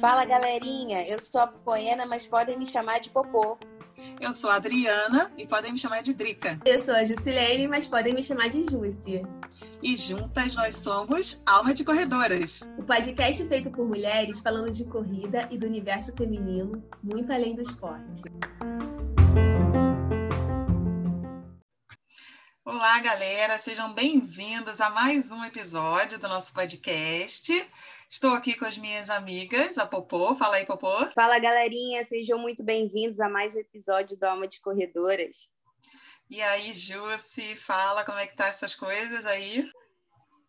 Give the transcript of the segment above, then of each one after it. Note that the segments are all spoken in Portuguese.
Fala galerinha, eu sou a Poena, mas podem me chamar de Popô. Eu sou a Adriana e podem me chamar de Drica. Eu sou a Jusilene, mas podem me chamar de Júcia. E juntas nós somos Alma de Corredoras. O podcast feito por mulheres falando de corrida e do universo feminino, muito além do esporte. Olá, galera, sejam bem-vindos a mais um episódio do nosso podcast. Estou aqui com as minhas amigas, a Popô. Fala aí, Popô. Fala, galerinha, sejam muito bem-vindos a mais um episódio do Alma de Corredoras. E aí, Jussi, fala como é que tá essas coisas aí?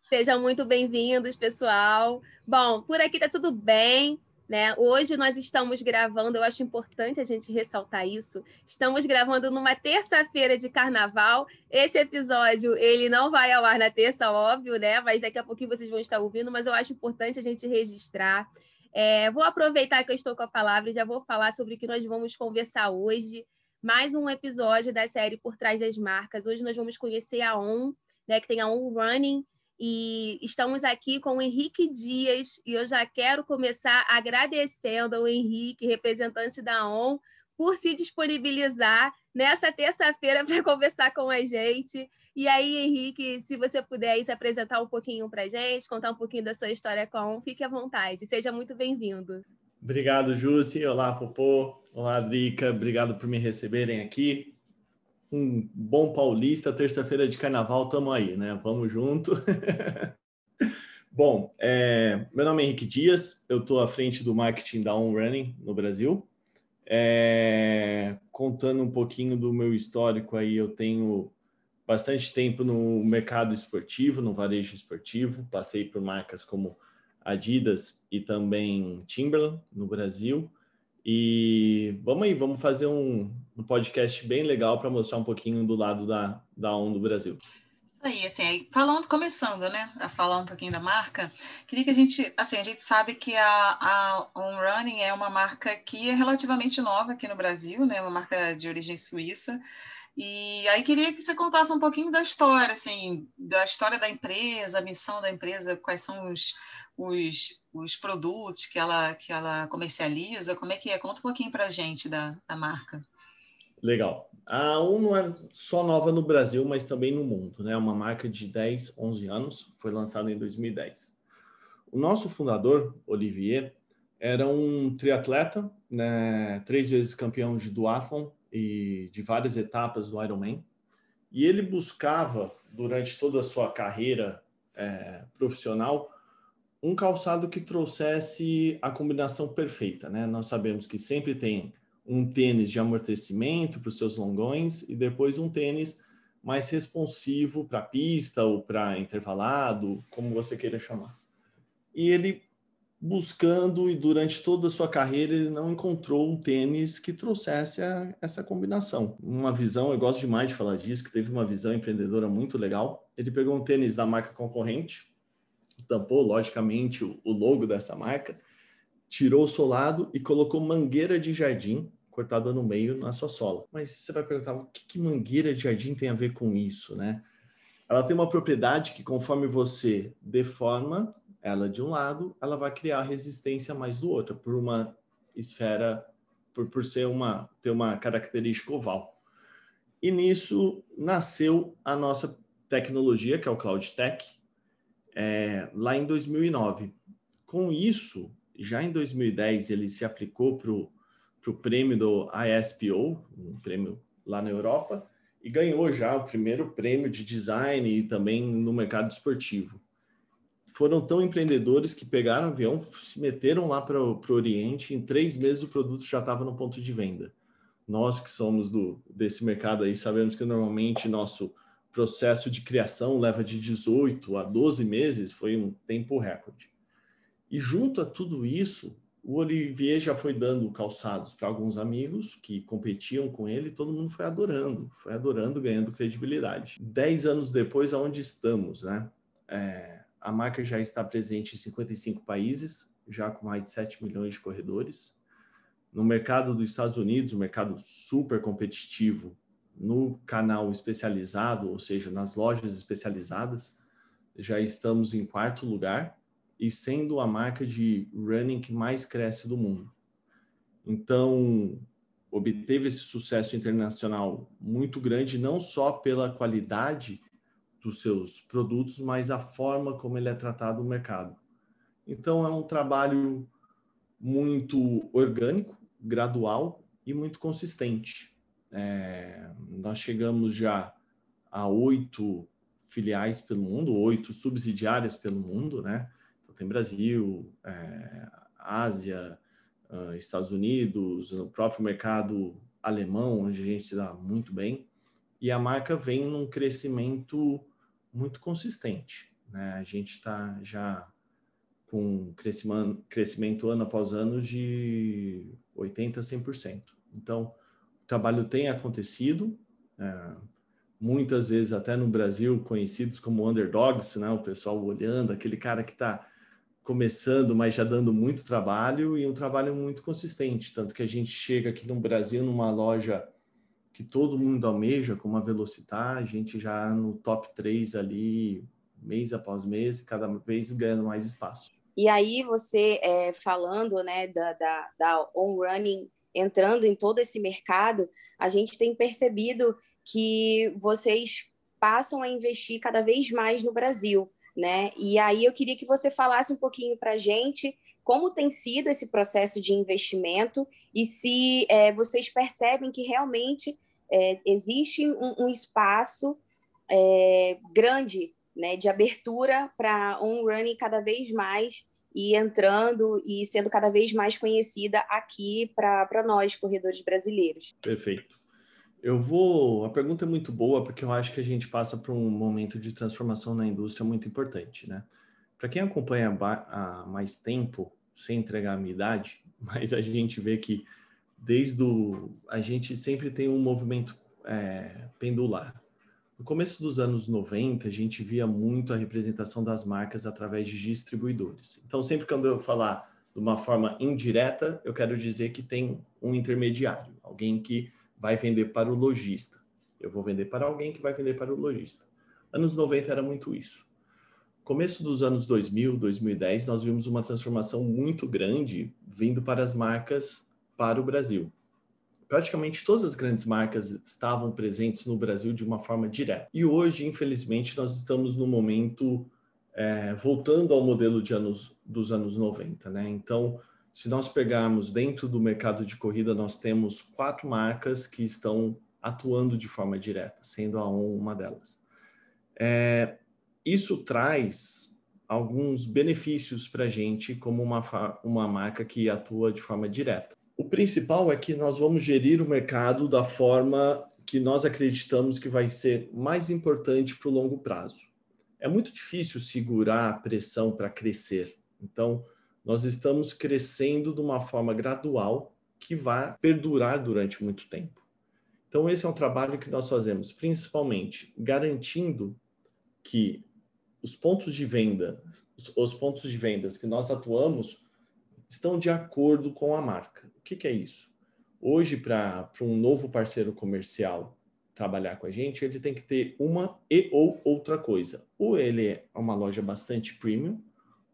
Sejam muito bem-vindos, pessoal. Bom, por aqui tá tudo bem. Né? Hoje nós estamos gravando, eu acho importante a gente ressaltar isso. Estamos gravando numa terça-feira de carnaval. Esse episódio ele não vai ao ar na terça, óbvio, né? Mas daqui a pouquinho vocês vão estar ouvindo. Mas eu acho importante a gente registrar. É, vou aproveitar que eu estou com a palavra e já vou falar sobre o que nós vamos conversar hoje. Mais um episódio da série Por Trás das Marcas. Hoje nós vamos conhecer a ON, né? Que tem a ON Running e estamos aqui com o Henrique Dias e eu já quero começar agradecendo ao Henrique, representante da ON, por se disponibilizar nessa terça-feira para conversar com a gente. E aí, Henrique, se você puder se apresentar um pouquinho para a gente, contar um pouquinho da sua história com a ON, fique à vontade. Seja muito bem-vindo. Obrigado, Jussi. Olá, Popô. Olá, Drica. Obrigado por me receberem aqui um bom paulista, terça-feira de carnaval, tamo aí, né? Vamos junto. bom, é, meu nome é Henrique Dias, eu estou à frente do marketing da On Running no Brasil. É, contando um pouquinho do meu histórico aí, eu tenho bastante tempo no mercado esportivo, no varejo esportivo, passei por marcas como Adidas e também Timberland no Brasil. E vamos aí, vamos fazer um, um podcast bem legal para mostrar um pouquinho do lado da, da ON do Brasil. Isso aí, assim, aí, falando, começando, né, a falar um pouquinho da marca, queria que a gente, assim, a gente sabe que a, a On Running é uma marca que é relativamente nova aqui no Brasil, né, uma marca de origem suíça, e aí queria que você contasse um pouquinho da história, assim, da história da empresa, a missão da empresa, quais são os, os, os produtos que ela, que ela comercializa? Como é que é? Conta um pouquinho para a gente da, da marca. Legal. A Um não é só nova no Brasil, mas também no mundo. Né? É uma marca de 10, 11 anos, foi lançada em 2010. O nosso fundador, Olivier, era um triatleta, né? três vezes campeão de duathlon e de várias etapas do Ironman. E ele buscava, durante toda a sua carreira é, profissional, um calçado que trouxesse a combinação perfeita, né? Nós sabemos que sempre tem um tênis de amortecimento para os seus longões e depois um tênis mais responsivo para pista ou para intervalado, como você queira chamar. E ele buscando e durante toda a sua carreira ele não encontrou um tênis que trouxesse a, essa combinação. Uma visão, eu gosto demais de falar disso, que teve uma visão empreendedora muito legal. Ele pegou um tênis da marca concorrente, tampou, logicamente, o, o logo dessa marca, tirou o solado e colocou mangueira de jardim cortada no meio na sua sola. Mas você vai perguntar, o que, que mangueira de jardim tem a ver com isso, né? Ela tem uma propriedade que conforme você deforma ela de um lado, ela vai criar resistência mais do outro, por uma esfera, por, por ser uma, ter uma característica oval. E nisso nasceu a nossa tecnologia, que é o Cloud Tech, é, lá em 2009. Com isso, já em 2010, ele se aplicou para o prêmio do ISPO, um prêmio lá na Europa, e ganhou já o primeiro prêmio de design e também no mercado esportivo. Foram tão empreendedores que pegaram avião, se meteram lá para o Oriente, em três meses o produto já estava no ponto de venda. Nós que somos do, desse mercado aí sabemos que normalmente nosso processo de criação leva de 18 a 12 meses, foi um tempo recorde. E junto a tudo isso, o Olivier já foi dando calçados para alguns amigos que competiam com ele, todo mundo foi adorando, foi adorando, ganhando credibilidade. Dez anos depois, aonde estamos, né? É, a marca já está presente em 55 países, já com mais de 7 milhões de corredores. No mercado dos Estados Unidos, um mercado super competitivo, no canal especializado, ou seja, nas lojas especializadas, já estamos em quarto lugar e sendo a marca de running que mais cresce do mundo. Então, obteve esse sucesso internacional muito grande, não só pela qualidade dos seus produtos, mas a forma como ele é tratado no mercado. Então, é um trabalho muito orgânico, gradual e muito consistente. É, nós chegamos já a oito filiais pelo mundo, oito subsidiárias pelo mundo, né? Então, tem Brasil, é, Ásia, Estados Unidos, no próprio mercado alemão, onde a gente se dá muito bem, e a marca vem num crescimento muito consistente. Né? A gente está já com crescimento, crescimento ano após ano de 80% a 100%. Então, o trabalho tem acontecido, é, muitas vezes até no Brasil conhecidos como underdogs, né? o pessoal olhando, aquele cara que está começando, mas já dando muito trabalho e um trabalho muito consistente. Tanto que a gente chega aqui no Brasil numa loja que todo mundo almeja, como a Velocitar, a gente já no top 3 ali, mês após mês, cada vez ganhando mais espaço. E aí você é, falando né, da, da, da on-running entrando em todo esse mercado, a gente tem percebido que vocês passam a investir cada vez mais no Brasil né? E aí eu queria que você falasse um pouquinho para a gente como tem sido esse processo de investimento e se é, vocês percebem que realmente é, existe um, um espaço é, grande né, de abertura para on-running cada vez mais e entrando e sendo cada vez mais conhecida aqui para nós, corredores brasileiros. Perfeito. Eu vou. A pergunta é muito boa porque eu acho que a gente passa por um momento de transformação na indústria muito importante, né? Para quem acompanha há mais tempo, sem entregar a minha idade, mas a gente vê que desde o. A gente sempre tem um movimento é, pendular. No começo dos anos 90, a gente via muito a representação das marcas através de distribuidores. Então, sempre quando eu falar de uma forma indireta, eu quero dizer que tem um intermediário, alguém que vai vender para o lojista. Eu vou vender para alguém que vai vender para o lojista. Anos 90 era muito isso. Começo dos anos 2000, 2010, nós vimos uma transformação muito grande vindo para as marcas para o Brasil. Praticamente todas as grandes marcas estavam presentes no Brasil de uma forma direta. E hoje, infelizmente, nós estamos no momento é, voltando ao modelo de anos, dos anos 90, né? Então, se nós pegarmos dentro do mercado de corrida, nós temos quatro marcas que estão atuando de forma direta, sendo a ON uma delas. É, isso traz alguns benefícios para a gente como uma, uma marca que atua de forma direta. O principal é que nós vamos gerir o mercado da forma que nós acreditamos que vai ser mais importante para o longo prazo. É muito difícil segurar a pressão para crescer. Então, nós estamos crescendo de uma forma gradual que vai perdurar durante muito tempo. Então, esse é um trabalho que nós fazemos, principalmente garantindo que os pontos de venda, os pontos de vendas que nós atuamos, estão de acordo com a marca. O que, que é isso? Hoje, para um novo parceiro comercial trabalhar com a gente, ele tem que ter uma e ou outra coisa. Ou ele é uma loja bastante premium,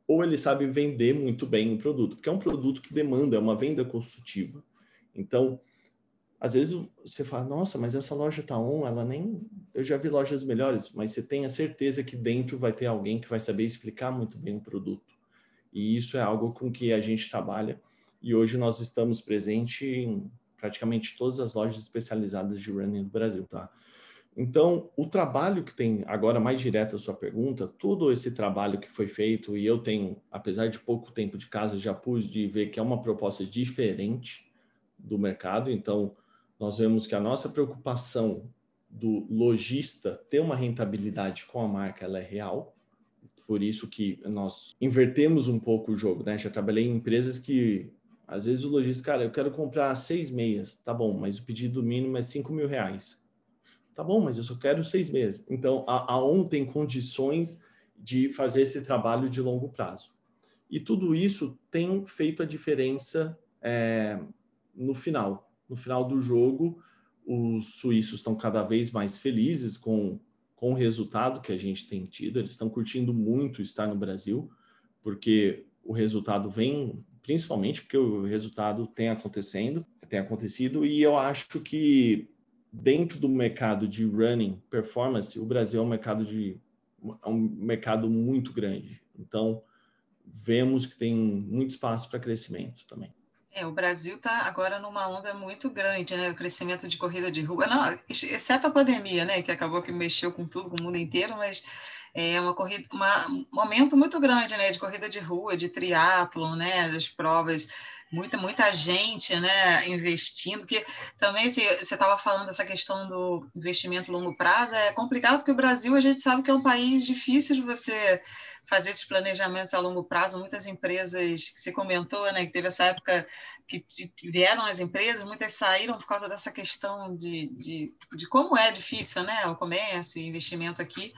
ou ele sabe vender muito bem um produto, porque é um produto que demanda, é uma venda consultiva. Então, às vezes você fala, nossa, mas essa loja tá on, ela nem. Eu já vi lojas melhores, mas você tem a certeza que dentro vai ter alguém que vai saber explicar muito bem o produto. E isso é algo com que a gente trabalha. E hoje nós estamos presentes em praticamente todas as lojas especializadas de running do Brasil, tá? Então, o trabalho que tem, agora mais direto a sua pergunta, todo esse trabalho que foi feito, e eu tenho, apesar de pouco tempo de casa, já pude ver que é uma proposta diferente do mercado. Então, nós vemos que a nossa preocupação do lojista ter uma rentabilidade com a marca, ela é real. Por isso que nós invertemos um pouco o jogo, né? Já trabalhei em empresas que, às vezes, o lojista, cara, eu quero comprar seis meias, tá bom, mas o pedido mínimo é cinco mil reais Tá bom, mas eu só quero seis meses. Então, a, a tem condições de fazer esse trabalho de longo prazo. E tudo isso tem feito a diferença é, no final. No final do jogo, os suíços estão cada vez mais felizes com, com o resultado que a gente tem tido. Eles estão curtindo muito estar no Brasil, porque o resultado vem, principalmente porque o resultado tem acontecendo, tem acontecido, e eu acho que dentro do mercado de running performance, o Brasil é um mercado de é um mercado muito grande. Então, vemos que tem muito espaço para crescimento também. É, o Brasil está agora numa onda muito grande, né? O crescimento de corrida de rua, não, exceto a pandemia, né? Que acabou que mexeu com tudo, com o mundo inteiro, mas é uma corrida, uma, um momento muito grande, né? De corrida de rua, de triatlo, né? Das provas muita, muita gente né, investindo, porque também se você estava falando dessa questão do investimento longo prazo, é complicado porque o Brasil a gente sabe que é um país difícil de você fazer esses planejamentos a longo prazo. Muitas empresas, que você comentou, né, que teve essa época que vieram as empresas, muitas saíram por causa dessa questão de, de, de como é difícil né, o comércio e investimento aqui,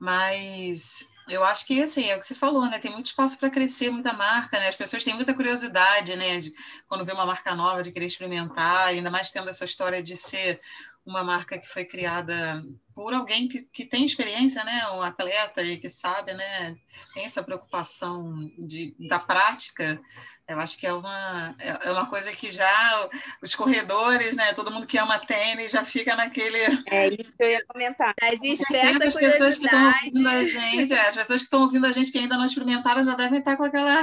mas eu acho que assim, é o que você falou, né? Tem muito espaço para crescer, muita marca, né? As pessoas têm muita curiosidade, né? De, quando vê uma marca nova, de querer experimentar, ainda mais tendo essa história de ser uma marca que foi criada por alguém que, que tem experiência, né? Um atleta e que sabe, né? Tem essa preocupação de, da prática eu acho que é uma, é, é uma coisa que já os corredores, né? Todo mundo que ama tênis já fica naquele. É isso que eu ia comentar. Já desperta as pessoas que estão ouvindo a gente, é, as pessoas que estão ouvindo a gente que ainda não experimentaram já devem estar com aquela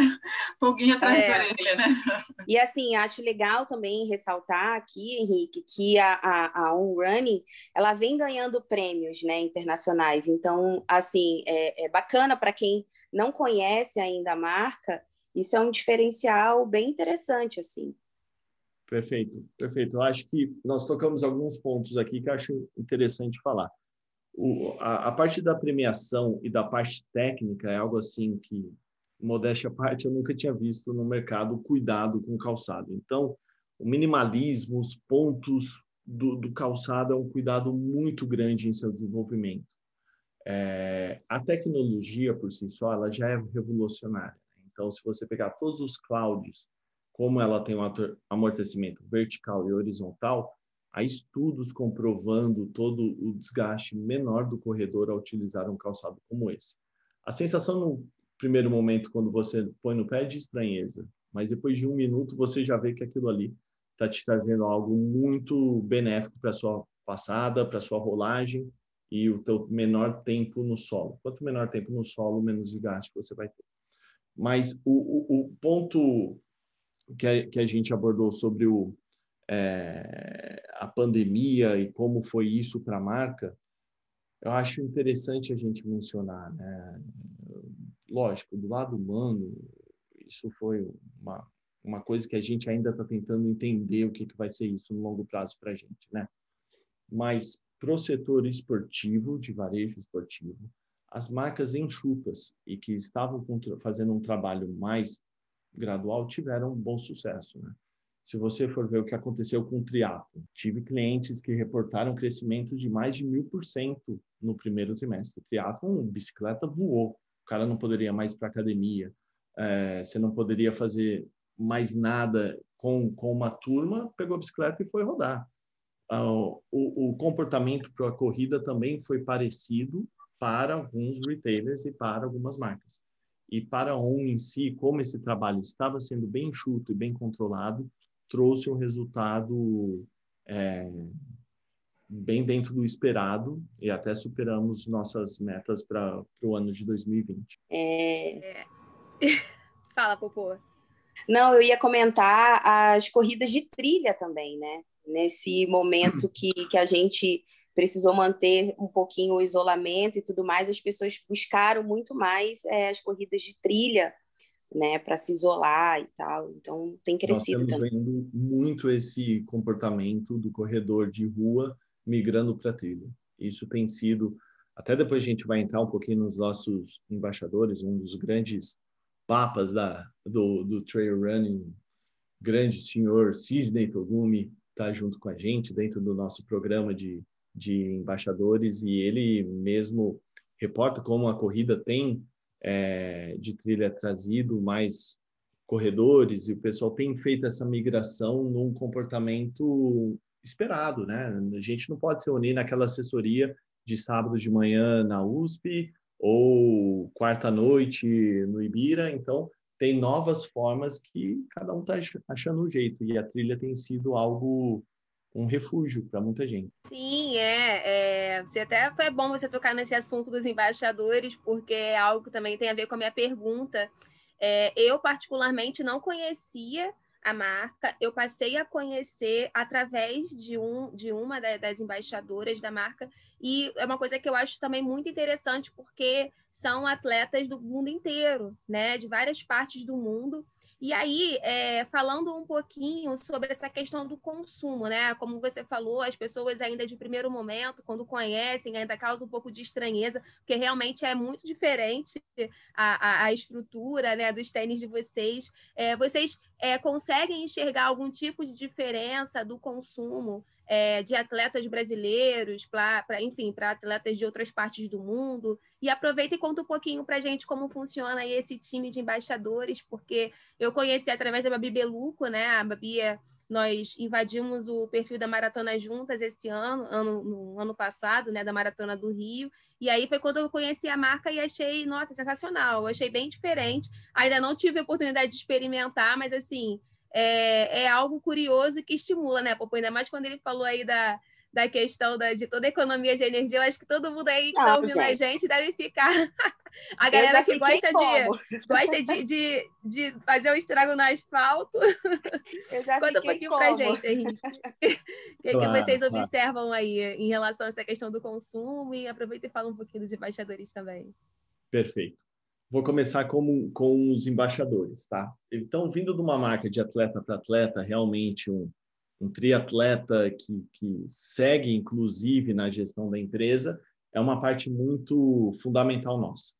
pulguinha atrás é. da orelha, né? E assim, acho legal também ressaltar aqui, Henrique, que a, a, a On Running ela vem ganhando prêmios né, internacionais. Então, assim, é, é bacana para quem não conhece ainda a marca isso é um diferencial bem interessante, assim. Perfeito, perfeito. Eu acho que nós tocamos alguns pontos aqui que eu acho interessante falar. O, a, a, parte da premiação e da parte técnica é algo assim que, modéstia à parte, eu nunca tinha visto no mercado cuidado com calçado. Então, o minimalismo, os pontos do, do calçado é um cuidado muito grande em seu desenvolvimento. É, a tecnologia por si só, ela já é revolucionária. Então, se você pegar todos os clouds, como ela tem um amortecimento vertical e horizontal, há estudos comprovando todo o desgaste menor do corredor ao utilizar um calçado como esse. A sensação no primeiro momento, quando você põe no pé, é de estranheza, mas depois de um minuto você já vê que aquilo ali está te trazendo algo muito benéfico para sua passada, para sua rolagem e o teu menor tempo no solo. Quanto menor tempo no solo, menos desgaste você vai ter. Mas o, o, o ponto que a, que a, gente abordou sobre o, é, a pandemia e como foi isso para a marca, eu acho interessante a gente mencionar. Né? Lógico, do lado humano, isso foi uma, uma coisa que a gente ainda está tentando entender o que, que vai ser isso no longo prazo para a gente. Né? Mas para o setor esportivo, de varejo esportivo, as marcas enxutas e que estavam fazendo um trabalho mais gradual tiveram um bom sucesso, né? Se você for ver o que aconteceu com o triatlo, tive clientes que reportaram crescimento de mais de mil por cento no primeiro trimestre. Triatlo, bicicleta voou. O cara não poderia mais para academia. É, você não poderia fazer mais nada com, com uma turma, pegou a bicicleta e foi rodar. Uh, o, o comportamento para a corrida também foi parecido para alguns retailers e para algumas marcas. E para a ON em si, como esse trabalho estava sendo bem enxuto e bem controlado, trouxe um resultado é, bem dentro do esperado e até superamos nossas metas para o ano de 2020. É... Fala, Popô. Não, eu ia comentar as corridas de trilha também, né? Nesse momento que, que a gente precisou manter um pouquinho o isolamento e tudo mais, as pessoas buscaram muito mais é, as corridas de trilha, né, para se isolar e tal. Então tem crescido Nós também. vendo muito esse comportamento do corredor de rua migrando para trilha. Isso tem sido até depois a gente vai entrar um pouquinho nos nossos embaixadores, um dos grandes papas da do, do trail running, grande senhor Sidney Togumi, está junto com a gente dentro do nosso programa de de embaixadores e ele mesmo reporta como a corrida tem é, de trilha trazido mais corredores e o pessoal tem feito essa migração num comportamento esperado, né? A gente não pode se unir naquela assessoria de sábado de manhã na USP ou quarta-noite no Ibira. Então, tem novas formas que cada um está achando um jeito. E a trilha tem sido algo um refúgio para muita gente. Sim, é, é. Você até foi bom você tocar nesse assunto dos embaixadores, porque é algo que também tem a ver com a minha pergunta. É, eu, particularmente, não conhecia a marca, eu passei a conhecer através de, um, de uma das embaixadoras da marca, e é uma coisa que eu acho também muito interessante, porque são atletas do mundo inteiro, né, de várias partes do mundo, e aí, é, falando um pouquinho sobre essa questão do consumo, né? Como você falou, as pessoas ainda de primeiro momento, quando conhecem, ainda causa um pouco de estranheza, porque realmente é muito diferente a, a, a estrutura né, dos tênis de vocês. É, vocês é, conseguem enxergar algum tipo de diferença do consumo é, de atletas brasileiros, para, enfim, para atletas de outras partes do mundo. E aproveita e conta um pouquinho para gente como funciona esse time de embaixadores, porque eu conheci através da Babi Beluco, né? A Babi, é, nós invadimos o perfil da Maratona juntas esse ano, ano, no ano passado, né? Da Maratona do Rio. E aí foi quando eu conheci a marca e achei, nossa, sensacional. Eu achei bem diferente. Ainda não tive a oportunidade de experimentar, mas assim é, é algo curioso que estimula, né, Popo? Ainda mais quando ele falou aí da, da questão da, de toda a economia de energia, eu acho que todo mundo aí que está ouvindo gente. a gente deve ficar. a galera que gosta de, gosta de, de, de, fazer o um estrago no asfalto. Eu já Conta um pouquinho para a gente, Henrique. O que, claro, que vocês claro. observam aí em relação a essa questão do consumo e aproveita e fala um pouquinho dos embaixadores também. Perfeito. Vou começar com, com os embaixadores, tá? Então, vindo de uma marca de atleta para atleta, realmente um, um triatleta que, que segue, inclusive, na gestão da empresa, é uma parte muito fundamental nossa.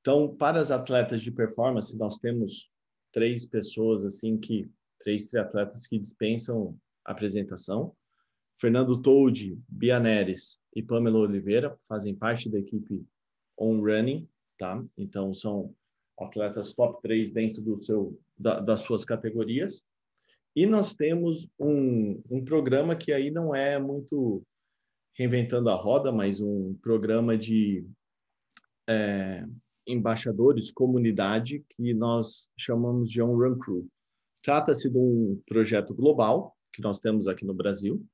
Então, para as atletas de performance, nós temos três pessoas, assim, que três triatletas que dispensam apresentação. Fernando Toldi, Bia Neres e Pamela Oliveira fazem parte da equipe On Running, tá? Então são atletas top 3 dentro do seu da, das suas categorias. E nós temos um, um programa que aí não é muito reinventando a roda, mas um programa de é, embaixadores, comunidade, que nós chamamos de On Run Crew. Trata-se de um projeto global que nós temos aqui no Brasil,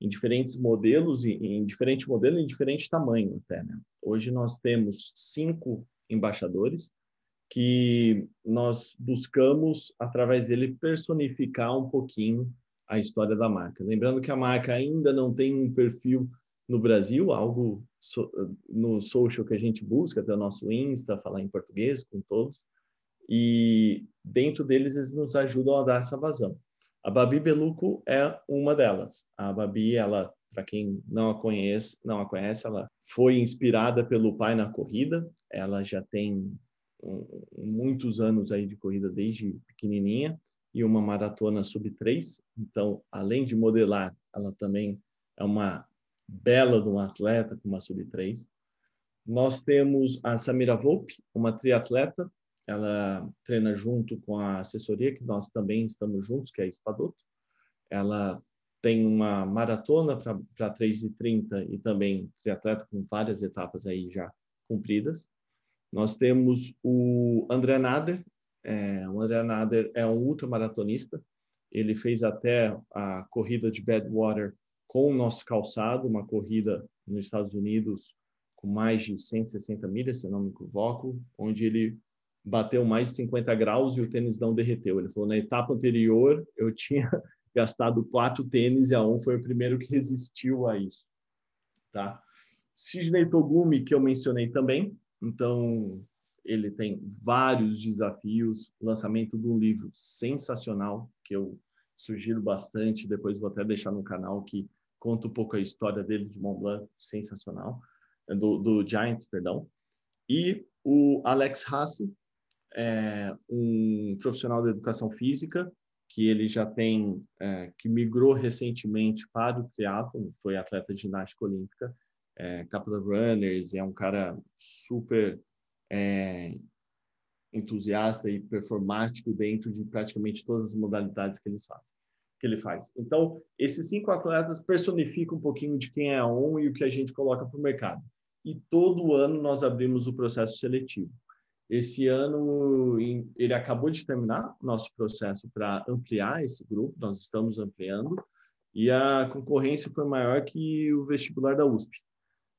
em diferentes modelos, em diferente modelo, em diferente tamanho até. Né? Hoje nós temos cinco embaixadores que nós buscamos, através dele, personificar um pouquinho a história da marca. Lembrando que a marca ainda não tem um perfil no Brasil, algo no social que a gente busca, até o nosso Insta, falar em português com todos, e dentro deles eles nos ajudam a dar essa vazão. A Babi Beluco é uma delas. A Babi, ela, para quem não a conhece, não a conhece, ela foi inspirada pelo pai na corrida. Ela já tem muitos anos aí de corrida desde pequenininha e uma maratona sub 3. Então, além de modelar, ela também é uma bela de um atleta com uma sub 3. Nós temos a Samira Volpe, uma triatleta ela treina junto com a assessoria, que nós também estamos juntos, que é a Espadoto. Ela tem uma maratona para 3h30 e também triatleta com várias etapas aí já cumpridas. Nós temos o André Nader. É, o André Nader é um ultramaratonista. Ele fez até a corrida de Badwater com o nosso calçado, uma corrida nos Estados Unidos com mais de 160 milhas, se não me equivoco, onde ele bateu mais de 50 graus e o tênis não derreteu. Ele falou, na etapa anterior, eu tinha gastado quatro tênis e a ON foi o primeiro que resistiu a isso. Tá? Sidney Togumi, que eu mencionei também, então ele tem vários desafios, lançamento de um livro sensacional, que eu sugiro bastante, depois vou até deixar no canal, que conta um pouco a história dele de Mont Blanc, sensacional, do, do Giants, perdão. E o Alex Hassi, é, um profissional da educação física que ele já tem, é, que migrou recentemente para o triatlo, foi atleta de ginástica olímpica, é, Capital Runners, é um cara super é, entusiasta e performático dentro de praticamente todas as modalidades que eles fazem. que ele faz. Então, esses cinco atletas personificam um pouquinho de quem é a ON e o que a gente coloca para o mercado. E todo ano nós abrimos o processo seletivo. Esse ano ele acabou de terminar nosso processo para ampliar esse grupo, nós estamos ampliando, e a concorrência foi maior que o vestibular da USP.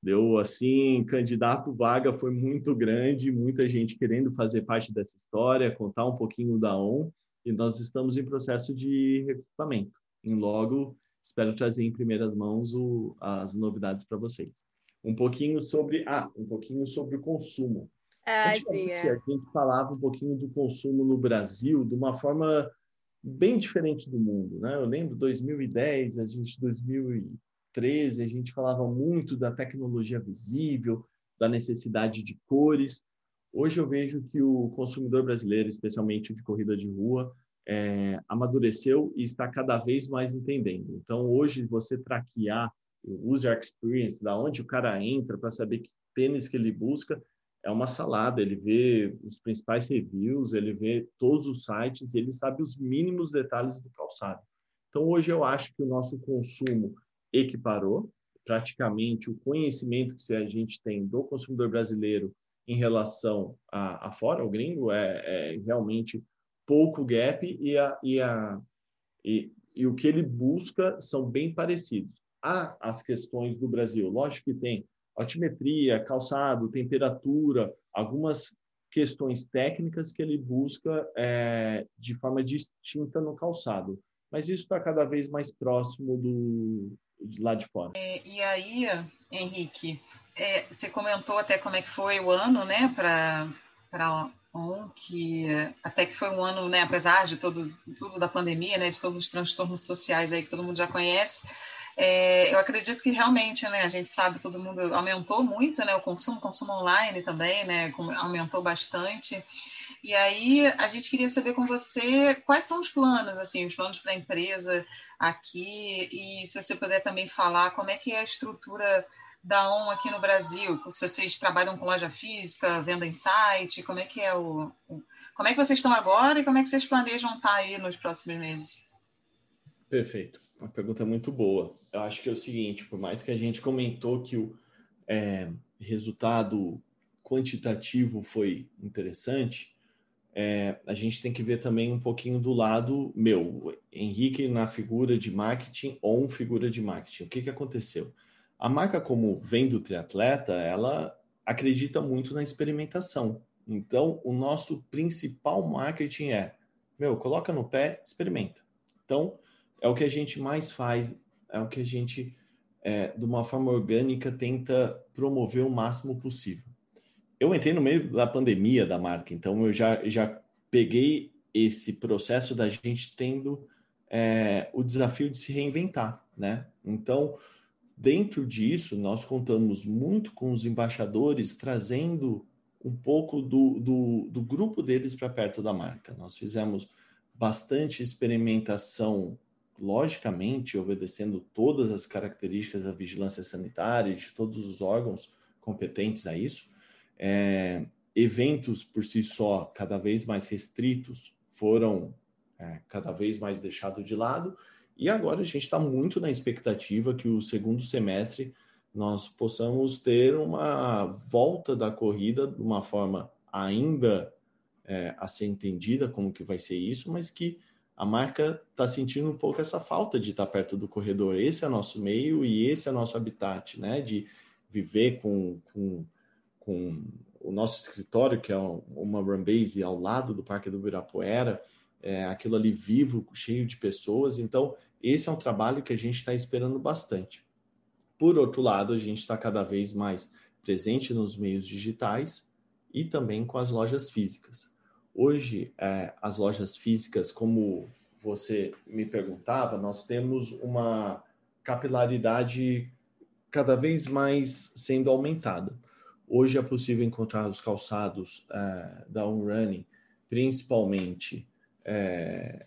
Deu assim, candidato vaga foi muito grande, muita gente querendo fazer parte dessa história, contar um pouquinho da ON, e nós estamos em processo de recrutamento. E logo espero trazer em primeiras mãos o, as novidades para vocês. Um pouquinho sobre, ah, um pouquinho sobre o consumo. Ah, sim, é. A gente falava um pouquinho do consumo no Brasil de uma forma bem diferente do mundo, né? Eu lembro 2010, a gente 2013, a gente falava muito da tecnologia visível, da necessidade de cores. Hoje eu vejo que o consumidor brasileiro, especialmente o de corrida de rua, é, amadureceu e está cada vez mais entendendo. Então, hoje, você traquear o user experience, da onde o cara entra para saber que tênis que ele busca, é uma salada. Ele vê os principais reviews, ele vê todos os sites, ele sabe os mínimos detalhes do calçado. Então, hoje eu acho que o nosso consumo equiparou, praticamente o conhecimento que a gente tem do consumidor brasileiro em relação a, a fora, o gringo, é, é, realmente pouco gap e, a, e, a, e, e o que ele busca são bem parecidos. Há as questões do Brasil, lógico que tem altimetria, calçado, temperatura, algumas questões técnicas que ele busca é, de forma distinta no calçado. Mas isso está cada vez mais próximo do de lá de fora. É, e aí, Henrique, é, você comentou até como é que foi o ano, né, para para um que até que foi um ano, né, apesar de todo tudo da pandemia, né, de todos os transtornos sociais aí que todo mundo já conhece, é, eu acredito que realmente, né, a gente sabe, todo mundo aumentou muito, né, o consumo, consumo online também, né, aumentou bastante. E aí a gente queria saber com você quais são os planos, assim, os planos para a empresa aqui e se você puder também falar como é que é a estrutura da ON aqui no Brasil, se vocês trabalham com loja física, venda em site, como é que é o, como é que vocês estão agora e como é que vocês planejam estar aí nos próximos meses? Perfeito. Uma pergunta muito boa. Eu acho que é o seguinte, por mais que a gente comentou que o é, resultado quantitativo foi interessante, é, a gente tem que ver também um pouquinho do lado meu, Henrique na figura de marketing ou figura de marketing. O que, que aconteceu? A marca, como vem do triatleta, ela acredita muito na experimentação. Então, o nosso principal marketing é, meu, coloca no pé, experimenta. Então, é o que a gente mais faz, é o que a gente, é, de uma forma orgânica, tenta promover o máximo possível. Eu entrei no meio da pandemia da marca, então eu já, já peguei esse processo da gente tendo é, o desafio de se reinventar, né? Então, dentro disso, nós contamos muito com os embaixadores trazendo um pouco do, do, do grupo deles para perto da marca. Nós fizemos bastante experimentação logicamente, obedecendo todas as características da vigilância sanitária, de todos os órgãos competentes a isso, é, eventos por si só cada vez mais restritos foram é, cada vez mais deixados de lado, e agora a gente está muito na expectativa que o segundo semestre nós possamos ter uma volta da corrida de uma forma ainda é, a ser entendida como que vai ser isso, mas que a marca está sentindo um pouco essa falta de estar perto do corredor. Esse é nosso meio e esse é nosso habitat, né? De viver com, com, com o nosso escritório, que é uma run base ao lado do Parque do Ibirapuera, é, aquilo ali vivo, cheio de pessoas. Então, esse é um trabalho que a gente está esperando bastante. Por outro lado, a gente está cada vez mais presente nos meios digitais e também com as lojas físicas. Hoje, é, as lojas físicas, como você me perguntava, nós temos uma capilaridade cada vez mais sendo aumentada. Hoje é possível encontrar os calçados é, da Unrunning, principalmente é,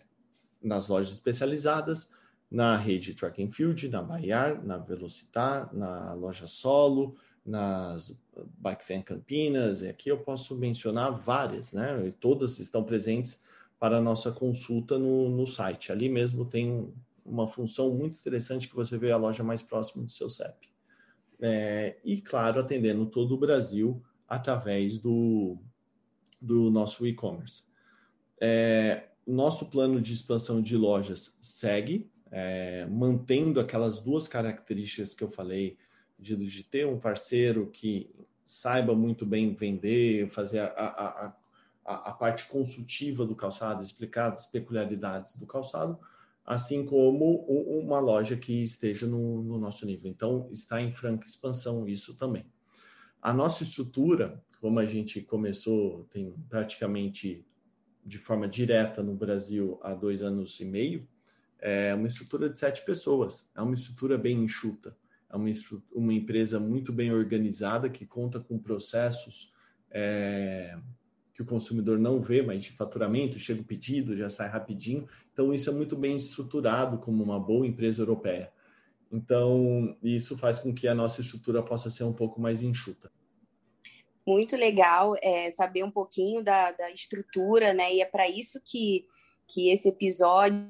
nas lojas especializadas, na rede Track and Field, na Baiar, na Velocitar, na loja Solo, nas Bike Fan Campinas, e aqui eu posso mencionar várias, né? E todas estão presentes para a nossa consulta no, no site. Ali mesmo tem uma função muito interessante que você vê a loja mais próxima do seu CEP. É, e, claro, atendendo todo o Brasil através do, do nosso e-commerce. É, nosso plano de expansão de lojas segue, é, mantendo aquelas duas características que eu falei, de, de, ter um parceiro que saiba muito bem vender, fazer a, a, a, a parte consultiva do calçado, explicar as peculiaridades do calçado, assim como uma loja que esteja no, no nosso nível. Então, está em franca expansão isso também. A nossa estrutura, como a gente começou, tem praticamente de forma direta no Brasil há dois anos e meio, é uma estrutura de sete pessoas, é uma estrutura bem enxuta, é uma, uma empresa muito bem organizada que conta com processos é, que o consumidor não vê, mas de faturamento, chega o pedido, já sai rapidinho. Então, isso é muito bem estruturado como uma boa empresa europeia. Então, isso faz com que a nossa estrutura possa ser um pouco mais enxuta. Muito legal é, saber um pouquinho da, da estrutura, né? E é para isso que, que esse episódio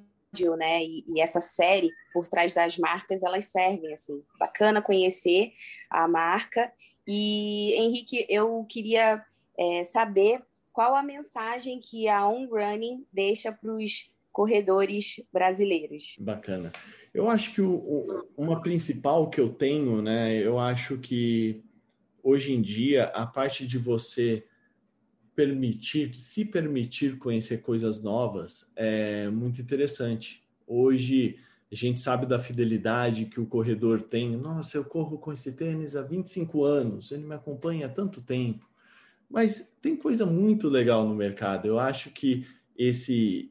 né, e, e, essa série por trás das marcas, elas servem, assim. Bacana conhecer a marca. E, Henrique, eu queria é, saber qual a mensagem que a On Running deixa para os corredores brasileiros. Bacana. Eu acho que o, o, uma principal que eu tenho, né, eu acho que hoje em dia a parte de você permitir, se permitir conhecer coisas novas é muito interessante. Hoje a gente sabe da fidelidade que o corredor tem. Nossa, eu corro com esse tênis há 25 anos, ele me acompanha há tanto tempo. Mas tem coisa muito legal no mercado. Eu acho que esse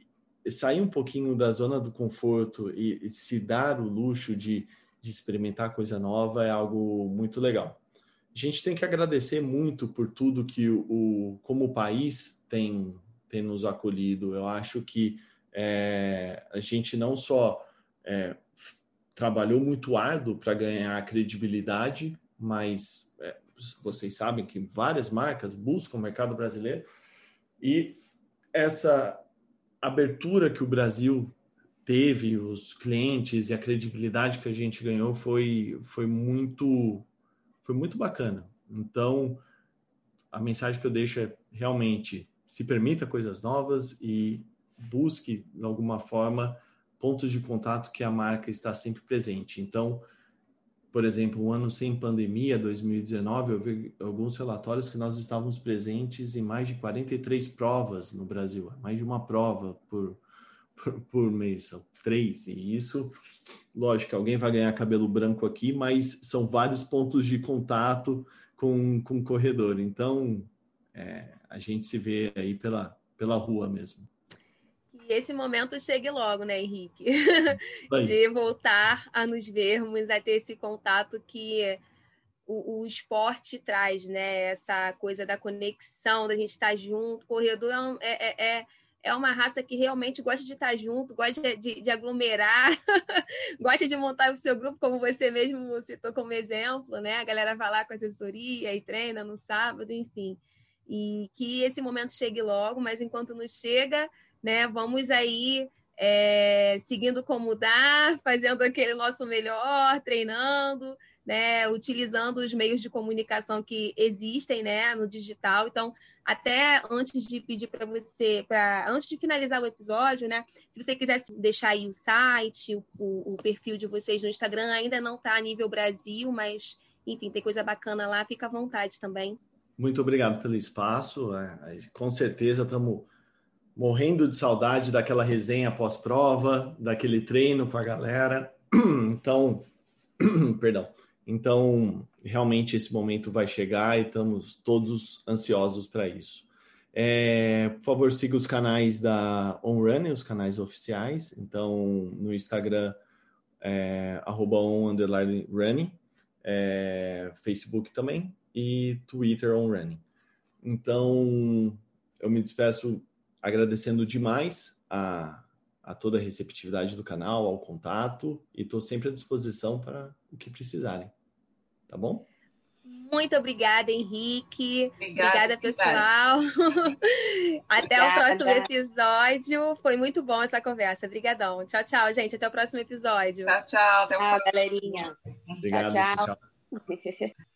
sair um pouquinho da zona do conforto e, e se dar o luxo de, de experimentar coisa nova é algo muito legal a gente tem que agradecer muito por tudo que o, como o país tem, tem nos acolhido. Eu acho que é, a gente não só é, trabalhou muito árduo para ganhar credibilidade, mas é, vocês sabem que várias marcas buscam o mercado brasileiro e essa abertura que o Brasil teve, os clientes e a credibilidade que a gente ganhou foi, foi muito foi muito bacana. Então, a mensagem que eu deixo é realmente se permita coisas novas e busque, de alguma forma, pontos de contato que a marca está sempre presente. Então, por exemplo, um ano sem pandemia, 2019, eu vi alguns relatórios que nós estávamos presentes em mais de 43 provas no Brasil, mais de uma prova por, por, por mês, são três, e isso, lógico, alguém vai ganhar cabelo branco aqui, mas são vários pontos de contato com, com o corredor, então é, a gente se vê aí pela, pela rua mesmo. E esse momento chegue logo, né, Henrique? de voltar a nos vermos, a ter esse contato que o, o, esporte traz, né? Essa coisa da conexão, da gente estar junto. Corredor é, é, é é uma raça que realmente gosta de estar junto, gosta de, de aglomerar, gosta de montar o seu grupo, como você mesmo citou como exemplo, né? A galera vai lá com assessoria e treina no sábado, enfim. E que esse momento chegue logo, mas enquanto não chega, né, vamos aí é, seguindo como dá, fazendo aquele nosso melhor, treinando, né, utilizando os meios de comunicação que existem né, no digital. Então, até antes de pedir para você, para antes de finalizar o episódio, né, se você quiser deixar aí o site, o, o, o perfil de vocês no Instagram, ainda não está a nível Brasil, mas enfim, tem coisa bacana lá, fica à vontade também. Muito obrigado pelo espaço. É, com certeza estamos morrendo de saudade daquela resenha pós-prova, daquele treino com a galera. Então, perdão. Então, realmente esse momento vai chegar e estamos todos ansiosos para isso. É, por favor, siga os canais da OnRunning, os canais oficiais. Então, no Instagram, é, é, Facebook também e Twitter OnRunning. Então, eu me despeço agradecendo demais a, a toda a receptividade do canal, ao contato e estou sempre à disposição para o que precisarem. Tá bom? Muito obrigada, Henrique. Obrigada, obrigada pessoal. Até obrigada. o próximo episódio. Foi muito bom essa conversa. Obrigadão. Tchau, tchau, gente. Até o próximo episódio. Tchau, tchau. Até o tchau, galerinha. Obrigado. tchau. tchau.